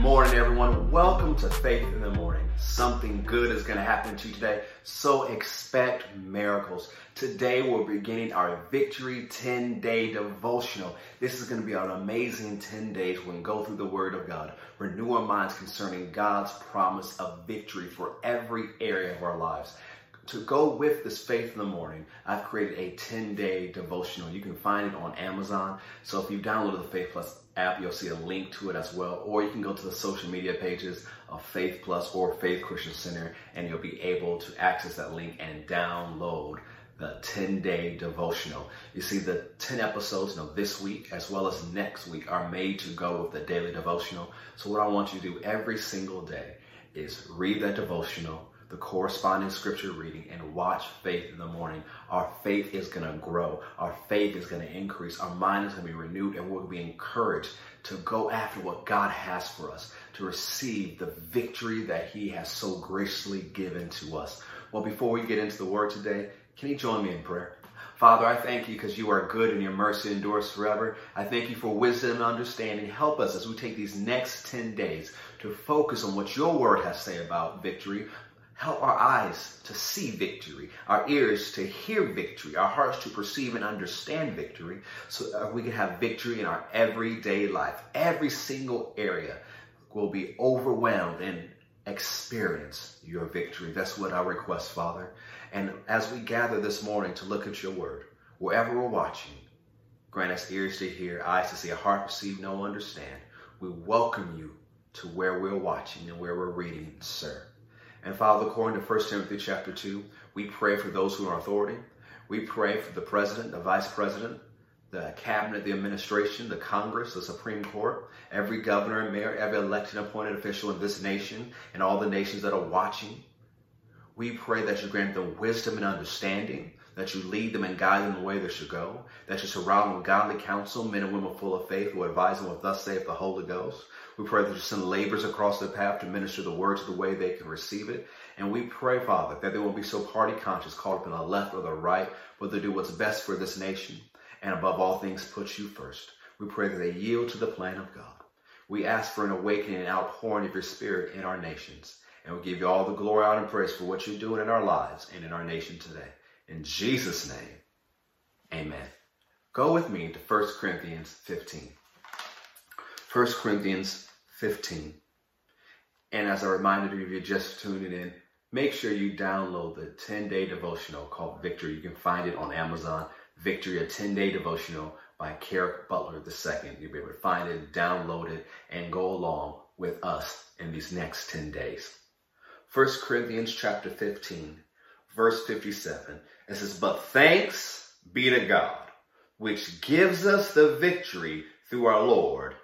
morning, everyone. Welcome to Faith in the Morning. Something good is going to happen to you today, so expect miracles. Today, we're beginning our Victory 10 day devotional. This is going to be an amazing 10 days. Going to go through the Word of God, renew our minds concerning God's promise of victory for every area of our lives to go with this faith in the morning, I've created a 10 day devotional. You can find it on Amazon. So if you downloaded the Faith Plus app, you'll see a link to it as well. Or you can go to the social media pages of Faith Plus or Faith Christian Center, and you'll be able to access that link and download the 10 day devotional. You see, the 10 episodes you know, this week as well as next week are made to go with the daily devotional. So, what I want you to do every single day is read that devotional the corresponding scripture reading and watch faith in the morning, our faith is going to grow. Our faith is going to increase. Our mind is going to be renewed and we'll be encouraged to go after what God has for us, to receive the victory that He has so graciously given to us. Well, before we get into the word today, can you join me in prayer? Father, I thank you because you are good and your mercy endures forever. I thank you for wisdom and understanding. Help us as we take these next 10 days to focus on what your word has to say about victory, Help our eyes to see victory, our ears to hear victory, our hearts to perceive and understand victory, so that we can have victory in our everyday life. Every single area will be overwhelmed and experience your victory. That's what I request, Father. And as we gather this morning to look at your word, wherever we're watching, grant us ears to hear, eyes to see, a heart to perceive, no understand. We welcome you to where we're watching and where we're reading, sir. And Father, according to 1 Timothy chapter 2, we pray for those who are in authority. We pray for the president, the vice president, the cabinet, the administration, the Congress, the Supreme Court, every governor and mayor, every elected appointed official in this nation, and all the nations that are watching. We pray that you grant them wisdom and understanding, that you lead them and guide them the way they should go, that you surround them with godly counsel, men and women full of faith who advise them with thus saith the Holy Ghost. We pray that you send laborers across the path to minister the words the way they can receive it. And we pray, Father, that they won't be so party conscious, caught up in the left or the right, but they do what's best for this nation. And above all things, put you first. We pray that they yield to the plan of God. We ask for an awakening and outpouring of your spirit in our nations. And we give you all the glory, honor, and praise for what you're doing in our lives and in our nation today. In Jesus' name, amen. Go with me to 1 Corinthians 15. 1 Corinthians 15. And as a reminder if you're just tuning in, make sure you download the 10 day devotional called Victory. You can find it on Amazon. Victory, a 10 day devotional by Carrick Butler II. You'll be able to find it, download it, and go along with us in these next 10 days. 1 Corinthians chapter 15, verse 57. It says, But thanks be to God, which gives us the victory through our Lord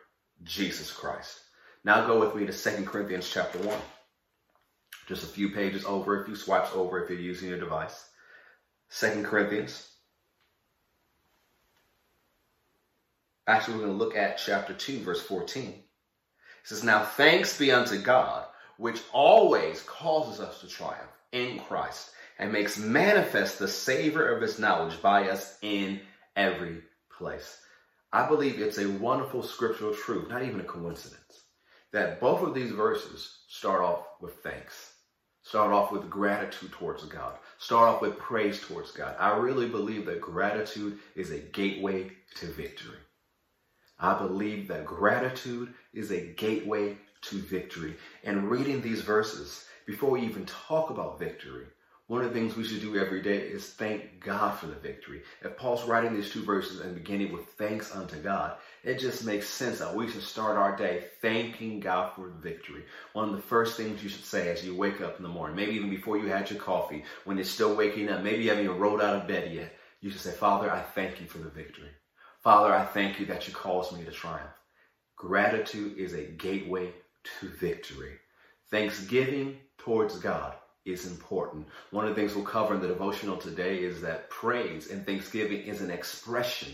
Jesus Christ. Now go with me to 2 Corinthians chapter 1. Just a few pages over, a few swipes over if you're using your device. 2 Corinthians. Actually, we're going to look at chapter 2, verse 14. It says, Now thanks be unto God, which always causes us to triumph in Christ and makes manifest the savor of his knowledge by us in every place. I believe it's a wonderful scriptural truth, not even a coincidence that both of these verses start off with thanks. Start off with gratitude towards God. Start off with praise towards God. I really believe that gratitude is a gateway to victory. I believe that gratitude is a gateway to victory. And reading these verses, before we even talk about victory, one of the things we should do every day is thank God for the victory. If Paul's writing these two verses and beginning with thanks unto God, it just makes sense that we should start our day thanking God for the victory. One of the first things you should say as you wake up in the morning, maybe even before you had your coffee, when you're still waking up, maybe you haven't even rolled out of bed yet, you should say, Father, I thank you for the victory. Father, I thank you that you caused me to triumph. Gratitude is a gateway to victory. Thanksgiving towards God is important. One of the things we'll cover in the devotional today is that praise and thanksgiving is an expression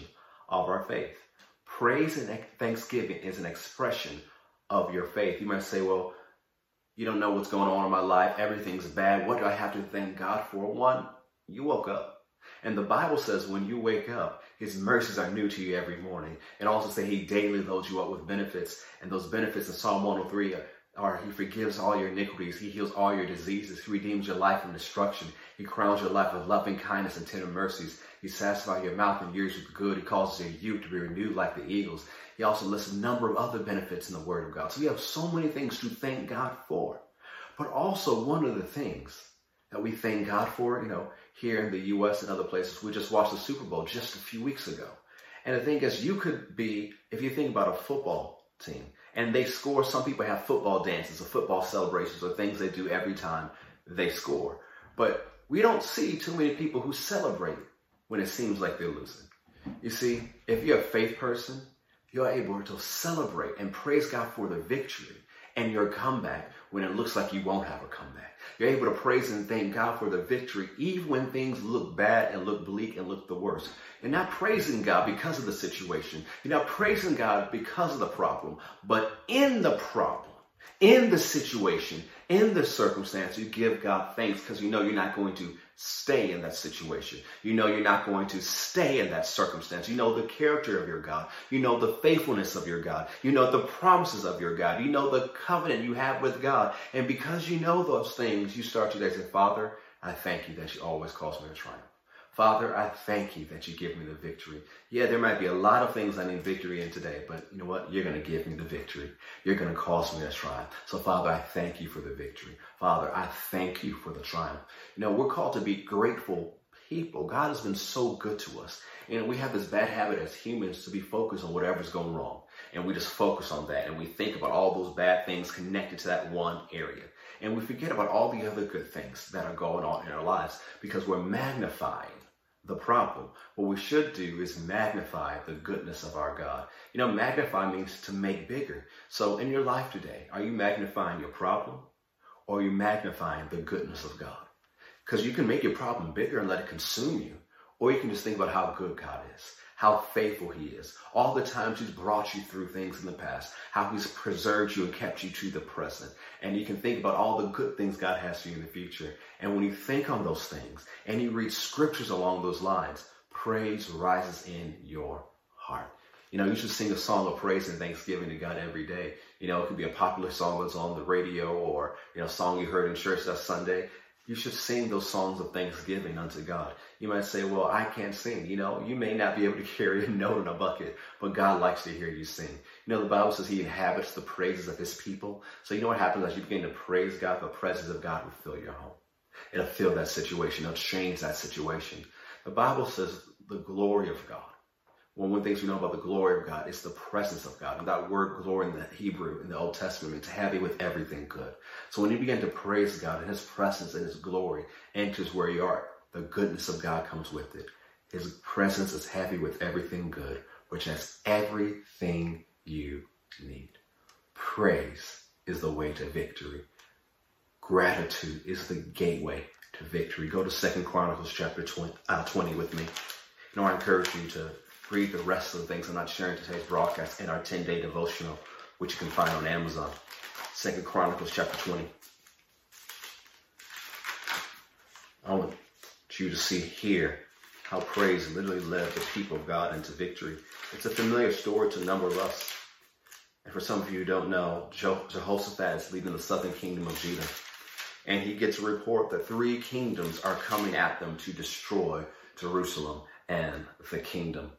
of our faith. Praise and thanksgiving is an expression of your faith. You might say, well, you don't know what's going on in my life. Everything's bad. What do I have to thank God for? One, you woke up. And the Bible says when you wake up, his mercies are new to you every morning. And also say he daily loads you up with benefits. And those benefits in Psalm 103 are he forgives all your iniquities. He heals all your diseases. He redeems your life from destruction. He crowns your life with loving kindness and tender mercies. He satisfies your mouth and ears with good. He causes your youth to be renewed like the eagles. He also lists a number of other benefits in the Word of God. So we have so many things to thank God for. But also one of the things that we thank God for, you know, here in the U.S. and other places, we just watched the Super Bowl just a few weeks ago. And the thing is, you could be, if you think about a football team, and they score, some people have football dances or football celebrations or things they do every time they score. But we don't see too many people who celebrate when it seems like they're losing. You see, if you're a faith person, you're able to celebrate and praise God for the victory and your comeback when it looks like you won't have a comeback. You're able to praise and thank God for the victory even when things look bad and look bleak and look the worst. You're not praising God because of the situation. You're not praising God because of the problem, but in the problem in the situation, in the circumstance, you give God thanks because you know you're not going to stay in that situation. You know you're not going to stay in that circumstance. You know the character of your God. You know the faithfulness of your God. You know the promises of your God. You know the covenant you have with God. And because you know those things, you start today say, Father, I thank you that you always cause me to triumph. Father, I thank you that you give me the victory. Yeah, there might be a lot of things I need victory in today, but you know what? You're going to give me the victory. You're going to cause me to triumph. So, Father, I thank you for the victory. Father, I thank you for the triumph. You know, we're called to be grateful people. God has been so good to us. And we have this bad habit as humans to be focused on whatever's going wrong. And we just focus on that and we think about all those bad things connected to that one area. And we forget about all the other good things that are going on in our lives because we're magnifying the problem. What we should do is magnify the goodness of our God. You know, magnify means to make bigger. So in your life today, are you magnifying your problem or are you magnifying the goodness of God? Because you can make your problem bigger and let it consume you, or you can just think about how good God is how faithful he is, all the times he's brought you through things in the past, how he's preserved you and kept you to the present. And you can think about all the good things God has for you in the future. And when you think on those things and you read scriptures along those lines, praise rises in your heart. You know, you should sing a song of praise and thanksgiving to God every day. You know, it could be a popular song that's on the radio or, you know, a song you heard in church that Sunday you should sing those songs of thanksgiving unto God. You might say, well, I can't sing. You know, you may not be able to carry a note in a bucket, but God likes to hear you sing. You know, the Bible says he inhabits the praises of his people. So you know what happens as you begin to praise God, the presence of God will fill your home. It'll fill that situation. It'll change that situation. The Bible says the glory of God one of the things we know about the glory of God is the presence of God. And that word glory in the Hebrew, in the Old Testament, means happy with everything good. So when you begin to praise God and his presence and his glory enters where you are, the goodness of God comes with it. His presence is happy with everything good, which has everything you need. Praise is the way to victory. Gratitude is the gateway to victory. Go to Second Chronicles chapter 20, uh, 20 with me. And I encourage you to read the rest of the things I'm not sharing today's broadcast in our 10-day devotional, which you can find on Amazon. Second Chronicles chapter 20. I want you to see here how praise literally led the people of God into victory. It's a familiar story to a number of us. And for some of you who don't know, Jehoshaphat is leading the southern kingdom of Judah. And he gets a report that three kingdoms are coming at them to destroy Jerusalem and the kingdom.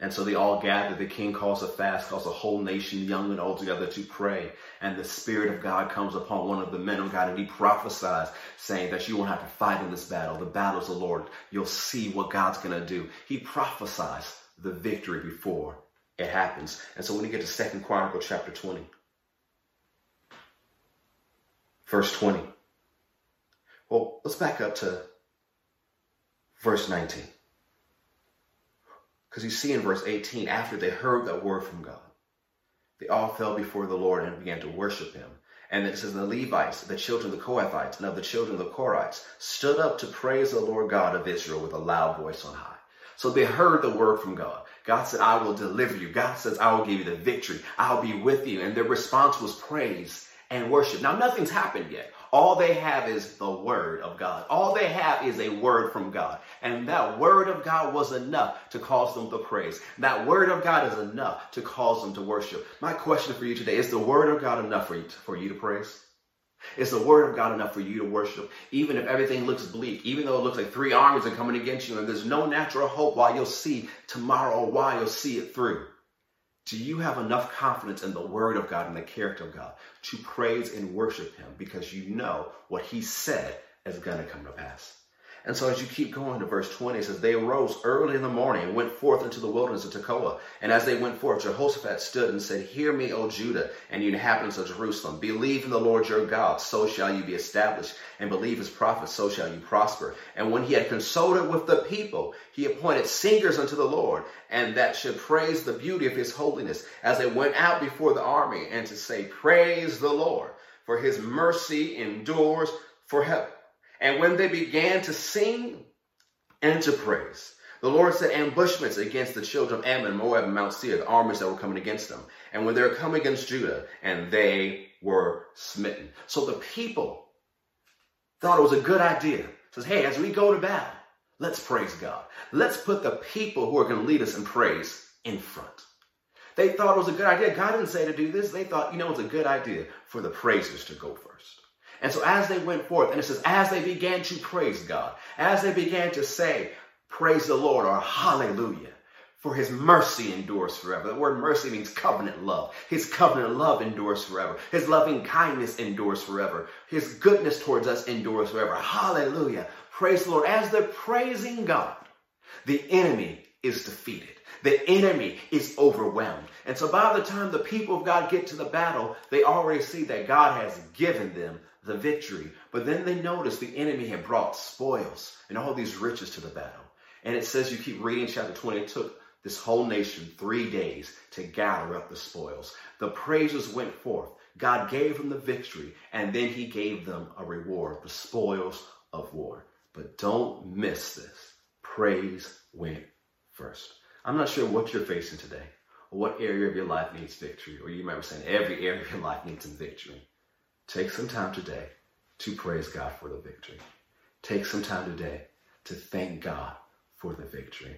And so they all gather. The king calls a fast, calls a whole nation, young and old, together to pray. And the Spirit of God comes upon one of the men of God and he prophesies, saying that you won't have to fight in this battle. The battle's the Lord. You'll see what God's going to do. He prophesies the victory before it happens. And so when you get to Second Chronicle chapter 20, verse 20. Well, let's back up to verse 19. Because you see in verse 18, after they heard that word from God, they all fell before the Lord and began to worship him. And it says, the Levites, the children of the Kohathites, and of the children of the Korhites, stood up to praise the Lord God of Israel with a loud voice on high. So they heard the word from God. God said, I will deliver you. God says, I will give you the victory. I'll be with you. And their response was praise and worship. Now, nothing's happened yet. All they have is the word of God. All they have is a word from God. And that word of God was enough to cause them to praise. That word of God is enough to cause them to worship. My question for you today is the word of God enough for you to, for you to praise? Is the word of God enough for you to worship? Even if everything looks bleak, even though it looks like three armies are coming against you and there's no natural hope while you'll see tomorrow or why you'll see it through. Do you have enough confidence in the Word of God and the character of God to praise and worship Him because you know what He said is going to come to pass? And so as you keep going to verse 20, it says, They arose early in the morning and went forth into the wilderness of Tekoa. And as they went forth, Jehoshaphat stood and said, Hear me, O Judah, and you inhabitants of Jerusalem. Believe in the Lord your God, so shall you be established, and believe his prophets, so shall you prosper. And when he had consulted with the people, he appointed singers unto the Lord, and that should praise the beauty of his holiness, as they went out before the army, and to say, Praise the Lord, for his mercy endures forever. And when they began to sing and to praise, the Lord set ambushments against the children of Ammon, Moab, and Mount Seir, the armies that were coming against them. And when they were coming against Judah, and they were smitten. So the people thought it was a good idea. Says, hey, as we go to battle, let's praise God. Let's put the people who are going to lead us in praise in front. They thought it was a good idea. God didn't say to do this. They thought, you know, it's a good idea for the praisers to go first. And so as they went forth, and it says, as they began to praise God, as they began to say, praise the Lord or hallelujah, for his mercy endures forever. The word mercy means covenant love. His covenant love endures forever. His loving kindness endures forever. His goodness towards us endures forever. Hallelujah. Praise the Lord. As they're praising God, the enemy is defeated. The enemy is overwhelmed. And so by the time the people of God get to the battle, they already see that God has given them the victory. But then they notice the enemy had brought spoils and all these riches to the battle. And it says, you keep reading chapter 20, it took this whole nation three days to gather up the spoils. The praises went forth. God gave them the victory, and then he gave them a reward, the spoils of war. But don't miss this. Praise went first. I'm not sure what you're facing today, or what area of your life needs victory, or you might be saying every area of your life needs some victory. Take some time today to praise God for the victory. Take some time today to thank God for the victory.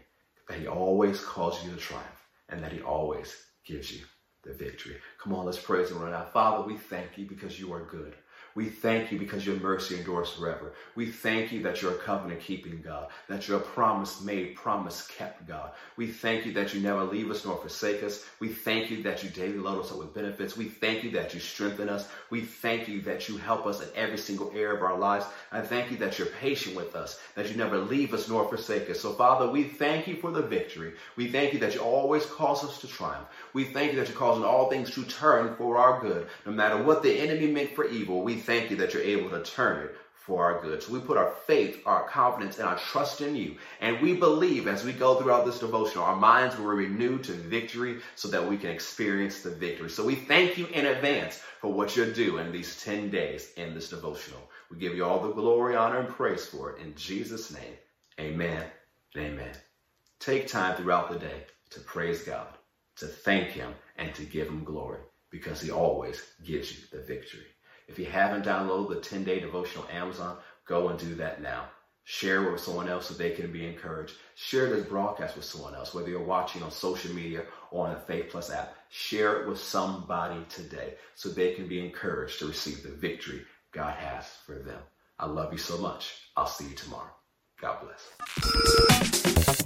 That He always calls you to triumph and that He always gives you the victory. Come on, let's praise Him right now. Father, we thank you because you are good. We thank you because your mercy endures forever. We thank you that you're a covenant keeping God, that you're a promise made, promise kept God. We thank you that you never leave us nor forsake us. We thank you that you daily load us up with benefits. We thank you that you strengthen us. We thank you that you help us in every single area of our lives. I thank you that you're patient with us, that you never leave us nor forsake us. So, Father, we thank you for the victory. We thank you that you always cause us to triumph. We thank you that you're causing all things to turn for our good. No matter what the enemy meant for evil, we thank you that you're able to turn it for our good. So we put our faith, our confidence, and our trust in you. And we believe as we go throughout this devotional, our minds will renew to victory so that we can experience the victory. So we thank you in advance for what you're doing these 10 days in this devotional. We give you all the glory, honor, and praise for it. In Jesus' name, amen amen. Take time throughout the day to praise God, to thank Him, and to give Him glory because He always gives you the victory. If you haven't downloaded the 10 day devotional Amazon, go and do that now. Share it with someone else so they can be encouraged. Share this broadcast with someone else, whether you're watching on social media or on the Faith Plus app. Share it with somebody today so they can be encouraged to receive the victory God has for them. I love you so much. I'll see you tomorrow. God bless.